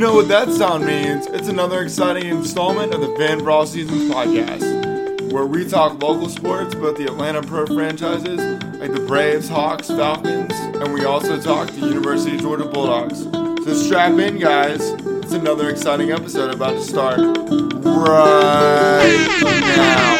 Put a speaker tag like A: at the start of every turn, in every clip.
A: know what that sound means. It's another exciting installment of the Fan for All Seasons podcast, where we talk local sports, both the Atlanta pro franchises, like the Braves, Hawks, Falcons, and we also talk the University of Georgia Bulldogs. So strap in, guys. It's another exciting episode about to start right now.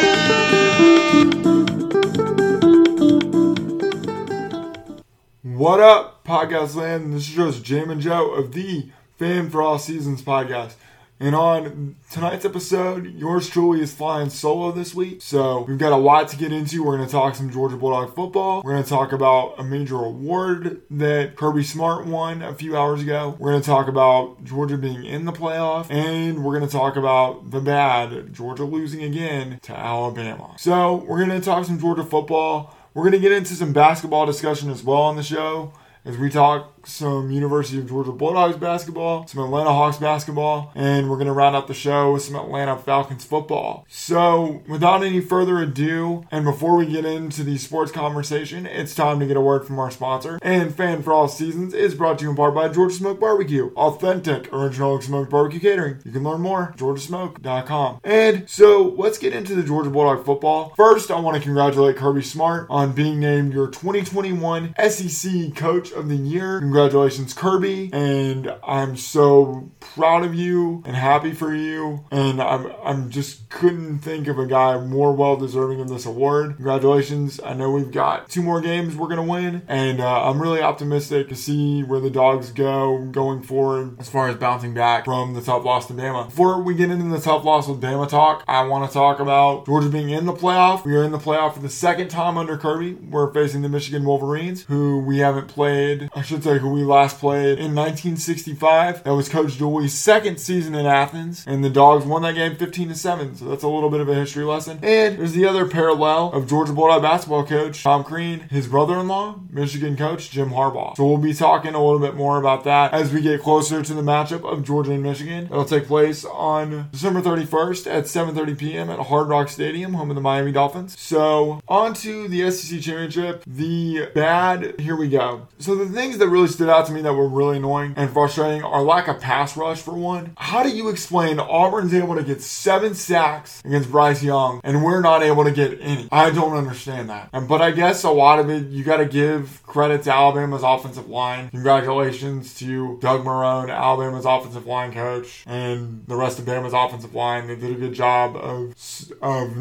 A: What up, podcast land? This is just Jam and Joe of the Fan for All Seasons podcast. And on tonight's episode, yours truly is flying solo this week. So we've got a lot to get into. We're going to talk some Georgia Bulldog football. We're going to talk about a major award that Kirby Smart won a few hours ago. We're going to talk about Georgia being in the playoff. And we're going to talk about the bad, Georgia losing again to Alabama. So we're going to talk some Georgia football. We're going to get into some basketball discussion as well on the show as we talk some University of Georgia Bulldogs basketball, some Atlanta Hawks basketball, and we're going to round out the show with some Atlanta Falcons football. So, without any further ado, and before we get into the sports conversation, it's time to get a word from our sponsor. And Fan for All Seasons is brought to you in part by Georgia Smoke Barbecue, authentic original smoked barbecue catering. You can learn more at georgiasmoke.com. And so, let's get into the Georgia Bulldog football. First, I want to congratulate Kirby Smart on being named your 2021 SEC Coach of the Year. Congratulations, Kirby. And I'm so proud of you and happy for you. And I'm, I'm just couldn't think of a guy more well deserving of this award. Congratulations. I know we've got two more games we're going to win. And uh, I'm really optimistic to see where the dogs go going forward as far as bouncing back from the tough loss to Bama. Before we get into the tough loss with Bama talk, I want to talk about Georgia being in the playoff. We are in the playoff for the second time under Kirby. We're facing the Michigan Wolverines, who we haven't played, I should say, who we last played in 1965. That was Coach Dooley's second season in Athens, and the Dogs won that game 15 to 7. So that's a little bit of a history lesson. And there's the other parallel of Georgia Bulldog basketball coach Tom Crean, his brother-in-law, Michigan coach Jim Harbaugh. So we'll be talking a little bit more about that as we get closer to the matchup of Georgia and Michigan. That'll take place on December 31st at 7:30 p.m. at Hard Rock Stadium, home of the Miami Dolphins. So on to the SEC championship. The bad. Here we go. So the things that really stood out to me that were really annoying and frustrating are lack of pass rush for one. How do you explain Auburn's able to get seven sacks against Bryce Young and we're not able to get any? I don't understand that. And but I guess a lot of it you got to give credit to Alabama's offensive line. Congratulations to Doug Marrone, Alabama's offensive line coach, and the rest of Bama's offensive line. They did a good job of of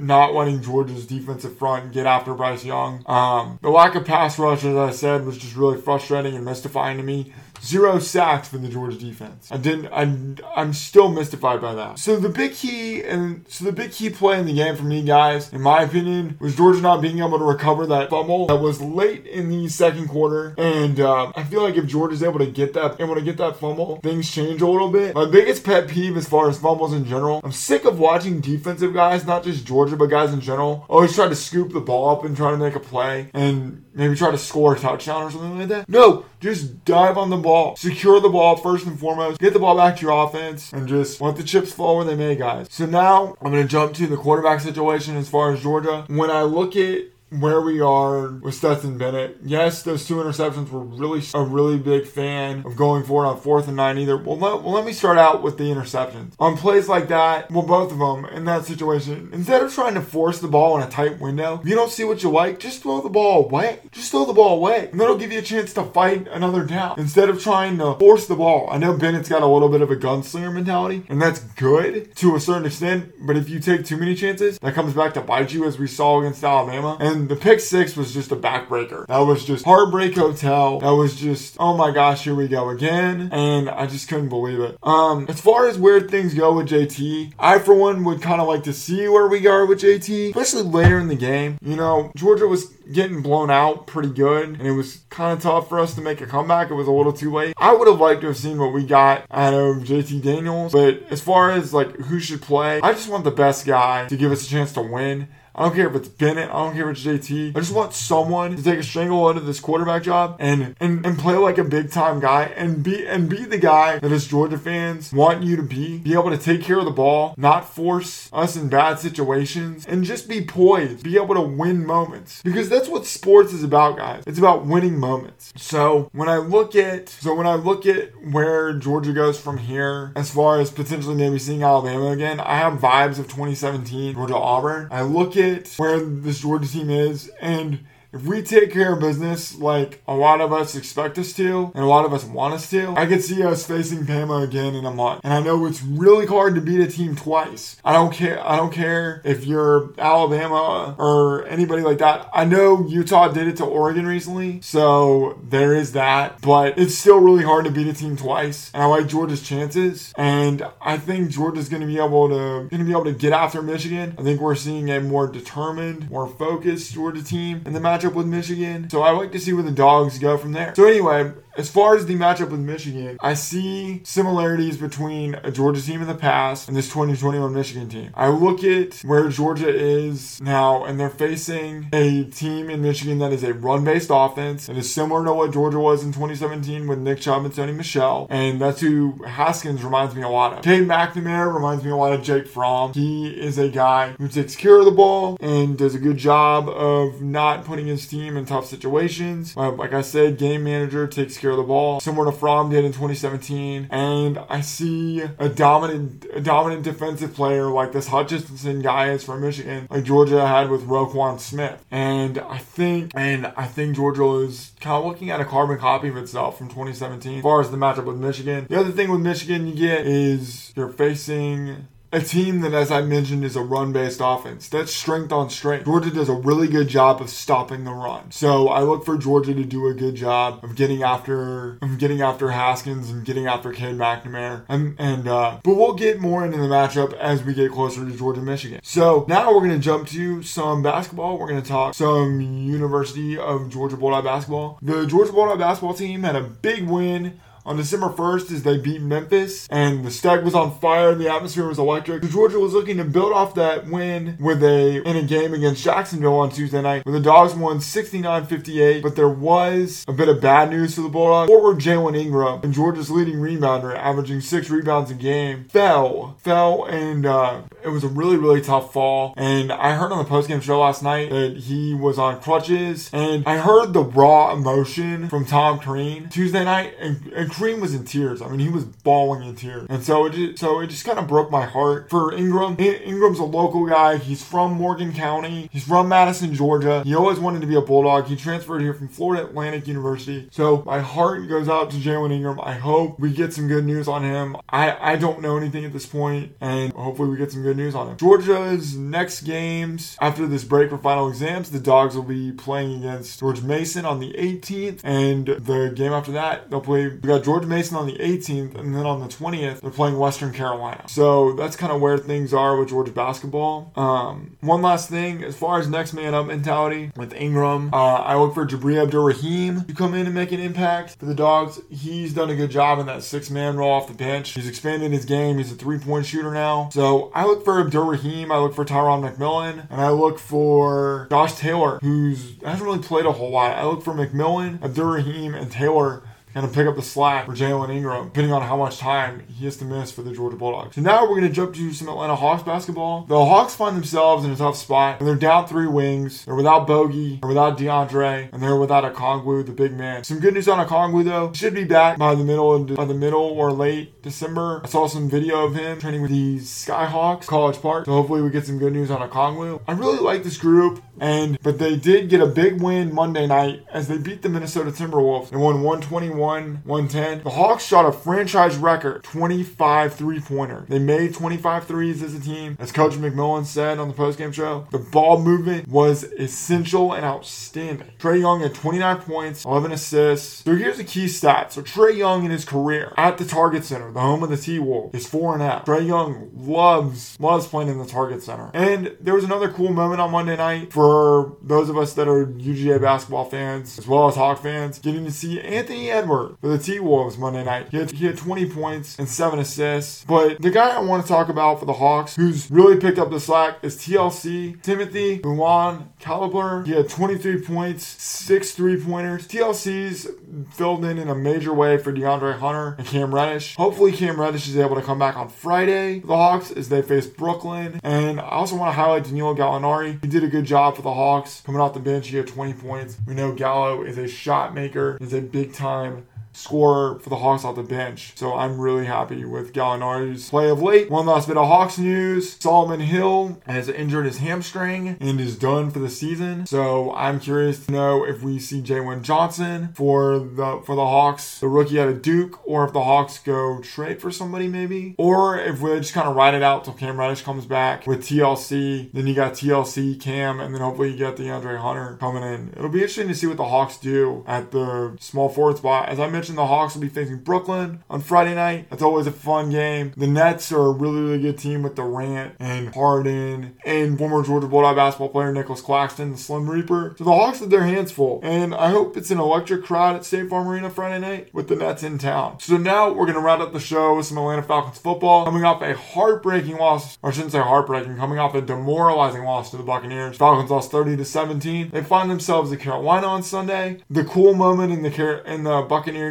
A: not letting Georgia's defensive front get after Bryce Young. Um, the lack of pass rush, as I said, was just really frustrating and mystifying to me. Zero sacks from the Georgia defense. I didn't. I'm. I'm still mystified by that. So the big key and so the big key play in the game for me, guys, in my opinion, was Georgia not being able to recover that fumble that was late in the second quarter. And uh, I feel like if Georgia's able to get that, able to get that fumble, things change a little bit. My biggest pet peeve as far as fumbles in general, I'm sick of watching defensive guys, not just Georgia, but guys in general, always try to scoop the ball up and try to make a play and maybe try to score a touchdown or something like that. No, just dive on the ball, secure the ball first and foremost, get the ball back to your offense, and just let the chips fall where they may, guys. So now I'm going to jump to the quarterback situation as far as Georgia. When I look at where we are with Stetson Bennett. Yes, those two interceptions were really a really big fan of going for it on fourth and nine either. Well let, well, let me start out with the interceptions. On plays like that, well, both of them in that situation, instead of trying to force the ball in a tight window, if you don't see what you like, just throw the ball away. Just throw the ball away. And that'll give you a chance to fight another down instead of trying to force the ball. I know Bennett's got a little bit of a gunslinger mentality, and that's good to a certain extent, but if you take too many chances, that comes back to bite you as we saw against Alabama. And the pick six was just a backbreaker. That was just heartbreak hotel. That was just, oh my gosh, here we go again. And I just couldn't believe it. Um, as far as where things go with JT, I for one would kind of like to see where we are with JT, especially later in the game. You know, Georgia was getting blown out pretty good, and it was kind of tough for us to make a comeback. It was a little too late. I would have liked to have seen what we got out of JT Daniels, but as far as like who should play, I just want the best guy to give us a chance to win. I don't care if it's Bennett. I don't care if it's JT. I just want someone to take a stranglehold of this quarterback job and, and and play like a big time guy and be and be the guy that us Georgia fans want you to be. Be able to take care of the ball, not force us in bad situations, and just be poised. Be able to win moments because that's what sports is about, guys. It's about winning moments. So when I look at so when I look at where Georgia goes from here, as far as potentially maybe seeing Alabama again, I have vibes of 2017 Georgia Auburn. I look at where this Georgia team is and if we take care of business like a lot of us expect us to, and a lot of us want us to, I could see us facing Bama again in a month. And I know it's really hard to beat a team twice. I don't care. I don't care if you're Alabama or anybody like that. I know Utah did it to Oregon recently, so there is that. But it's still really hard to beat a team twice. And I like Georgia's chances. And I think Georgia's going to be able to going to be able to get after Michigan. I think we're seeing a more determined, more focused Georgia team in the match matchup with Michigan. So I like to see where the dogs go from there. So anyway, as far as the matchup with Michigan, I see similarities between a Georgia team in the past and this 2021 Michigan team. I look at where Georgia is now, and they're facing a team in Michigan that is a run based offense. It is similar to what Georgia was in 2017 with Nick Chubb and Sony Michel, and that's who Haskins reminds me a lot of. Cade McNamara reminds me a lot of Jake Fromm. He is a guy who takes care of the ball and does a good job of not putting his team in tough situations. Uh, like I said, game manager takes of the ball, similar to Fromm did in 2017. And I see a dominant, a dominant defensive player like this Hutchinson guy is from Michigan, like Georgia had with Roquan Smith. And I think, and I think Georgia is kind of looking at a carbon copy of itself from 2017 as far as the matchup with Michigan. The other thing with Michigan you get is you're facing a team that, as I mentioned, is a run based offense. That's strength on strength. Georgia does a really good job of stopping the run. So I look for Georgia to do a good job of getting after of getting after Haskins and getting after Cade McNamara. And, and uh, but we'll get more into the matchup as we get closer to Georgia Michigan. So now we're gonna jump to some basketball. We're gonna talk some University of Georgia Bulldog basketball. The Georgia Bulldog basketball team had a big win on December 1st as they beat Memphis and the Steg was on fire and the atmosphere was electric. Georgia was looking to build off that win with a in a game against Jacksonville on Tuesday night where the Dogs won 69-58, but there was a bit of bad news for the Bulldogs. Forward Jailyn Ingram and Georgia's leading rebounder, averaging six rebounds a game, fell, fell, and uh, it was a really, really tough fall. And I heard on the postgame show last night that he was on crutches, and I heard the raw emotion from Tom Crean Tuesday night, and, and Crean was in tears. I mean, he was bawling in tears, and so it just, so it just kind of broke my heart for Ingram. Ingram's a local guy. He's from Morgan County. He's from Madison, Georgia. He always wanted to be a Bulldog. He transferred here from Florida Atlantic University. So my heart goes out to Jailyn Ingram. I hope we get some good news on him. I I don't know anything at this point, and hopefully we get some good news on him. Georgia's next games after this break for final exams, the Dogs will be playing against George Mason on the 18th, and the game after that they'll play. We got George Mason on the 18th, and then on the 20th, they're playing Western Carolina. So that's kind of where things are with Georgia basketball. Um, one last thing, as far as next man up mentality with Ingram, uh, I look for Jabri Abdur-Rahim to come in and make an impact for the Dogs. He's done a good job in that six man role off the bench. He's expanded his game. He's a three point shooter now. So I look for Abdur-Rahim, I look for Tyron McMillan, and I look for Josh Taylor, who's hasn't really played a whole lot. I look for McMillan, Abdur-Rahim, and Taylor kind of pick up the slack for Jailyn Ingram, depending on how much time he has to miss for the Georgia Bulldogs. So now we're going to jump to some Atlanta Hawks basketball. The Hawks find themselves in a tough spot, and they're down three wings. They're without Bogey, they're without DeAndre, and they're without A Okongwu, the big man. Some good news on A Okongwu though. Should be back by the middle by the middle or late December. I saw some video of him training with the Skyhawks College Park. So hopefully we get some good news on A Okongwu. I really like this group. And but they did get a big win Monday night as they beat the Minnesota Timberwolves. and won 121, 110. The Hawks shot a franchise record 25 three-pointer. They made 25 threes as a team. As Coach McMillan said on the postgame show, the ball movement was essential and outstanding. Trae Young had 29 points, 11 assists. So here's a key stat. So Trae Young in his career at the Target Center, the home of the T-Wolves, is 4 and out. Trae Young loves loves playing in the Target Center. And there was another cool moment on Monday night for those of us that are UGA basketball fans as well as Hawk fans, getting to see Anthony Edwards For the T Wolves Monday night. He had, he had 20 points and 7 assists. But the guy I want to talk about for the Hawks, who's really picked up the slack, is TLC Timothy Luwawu-Cabarrot. He had 23 points, 6 three pointers. TLC's filled in in a major way for DeAndre Hunter and Cam Reddish. Hopefully, Cam Reddish is able to come back on Friday for the Hawks as they face Brooklyn. And I also want to highlight Danilo Gallinari. He did a good job for the Hawks coming off the bench. He had 20 points. We know Gallo is a shot maker, is a big time scorer for the Hawks off the bench. So I'm really happy with Gallinari's play of late. One last bit of Hawks news. Solomon Hill has injured his hamstring and is done for the season. So I'm curious to know if we see Jalen Johnson for the for the Hawks, the rookie out of Duke, or if the Hawks go trade for somebody maybe. Or if we just kind of ride it out till Cam Reddish comes back with TLC. Then you got TLC, Cam, and then hopefully you get DeAndre Hunter coming in. It'll be interesting to see what the Hawks do at the small forward spot. As I mentioned mentioned, the Hawks will be facing Brooklyn on Friday night. That's always a fun game. The Nets are a really, really good team with Durant and Harden and former Georgia Bulldog basketball player Nicolas Claxton, the Slim Reaper. So the Hawks have their hands full. And I hope it's an electric crowd at State Farm Arena Friday night with the Nets in town. So now we're going to round up the show with some Atlanta Falcons football. Coming off a heartbreaking loss, or I shouldn't say heartbreaking, coming off a demoralizing loss to the Buccaneers. Falcons lost 30 to 17. They find themselves at Carolina on Sunday. The cool moment in the in the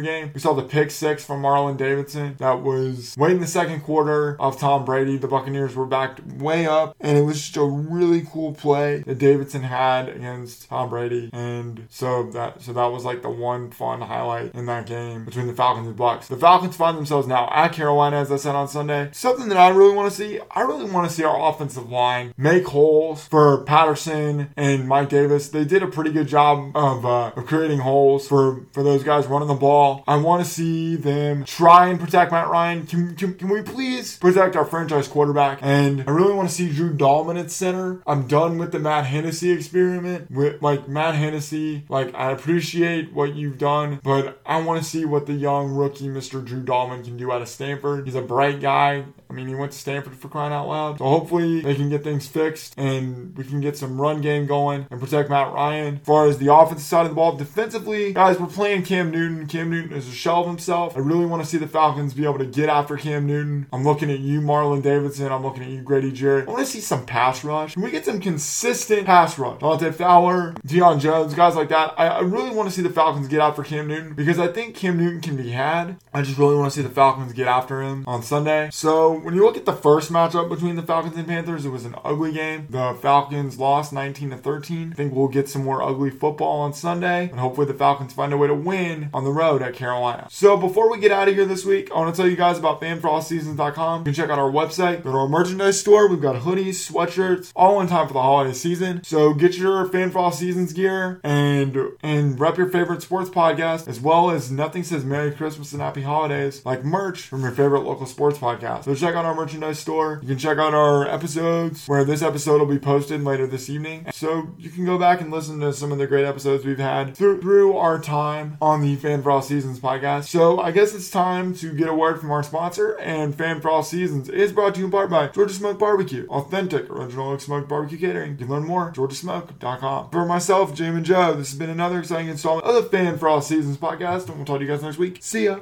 A: Game. We saw the pick six from Marlon Davidson. That was late in the second quarter of Tom Brady. The Buccaneers were backed way up, and it was just a really cool play that Davidson had against Tom Brady. And so that so that was like the one fun highlight in that game between the Falcons and Bucs. The Falcons find themselves now at Carolina, as I said on Sunday. Something that I really want to see. I really want to see our offensive line make holes for Patterson and Mike Davis. They did a pretty good job of, uh, of creating holes for for those guys running the ball. I want to see them try and protect Matt Ryan. Can, can, can we please protect our franchise quarterback? And I really want to see Drew Dalman at center. I'm done with the Matt Hennessy experiment. With like Matt Hennessy, like I appreciate what you've done, but I want to see what the young rookie Mr. Drew Dalman can do out of Stanford. He's a bright guy. I mean, he went to Stanford for crying out loud. So hopefully they can get things fixed and we can get some run game going and protect Matt Ryan. As far as the offensive side of the ball, defensively, guys, we're playing Cam Newton. Cam Newton is a shell of himself. I really want to see the Falcons be able to get after Cam Newton. I'm looking at you, Marlon Davidson. I'm looking at you, Grady Jarrett. I want to see some pass rush. Can we get some consistent pass rush? Dante Fowler, Deion Jones, guys like that. I, I really want to see the Falcons get after Cam Newton because I think Cam Newton can be had. I just really want to see the Falcons get after him on Sunday. So when you look at the first matchup between the Falcons and Panthers, it was an ugly game. The Falcons lost 19 to 13. I think we'll get some more ugly football on Sunday, and hopefully the Falcons find a way to win on the road at Carolina. So before we get out of here this week, I want to tell you guys about fanforallseasons.com. You can check out our website, go to our merchandise store. We've got hoodies, sweatshirts, all in time for the holiday season. So get your Fan for All Seasons gear and and rep your favorite sports podcast, as well as nothing says Merry Christmas and Happy Holidays like merch from your favorite local sports podcast. So check out our merchandise store. You can check out our episodes where this episode will be posted later this evening. So you can go back and listen to some of the great episodes we've had through, through our time on the Fan Seasons podcast. So I guess it's time to get a word from our sponsor, and Fan Seasons is brought to you in part by Georgia Smoke Barbecue, authentic original smoked barbecue catering. You can learn more at georgiasmoke.com. For myself, Jamin Joe, this has been another exciting installment of the Fan Seasons podcast, and we'll talk to you guys next week. See ya.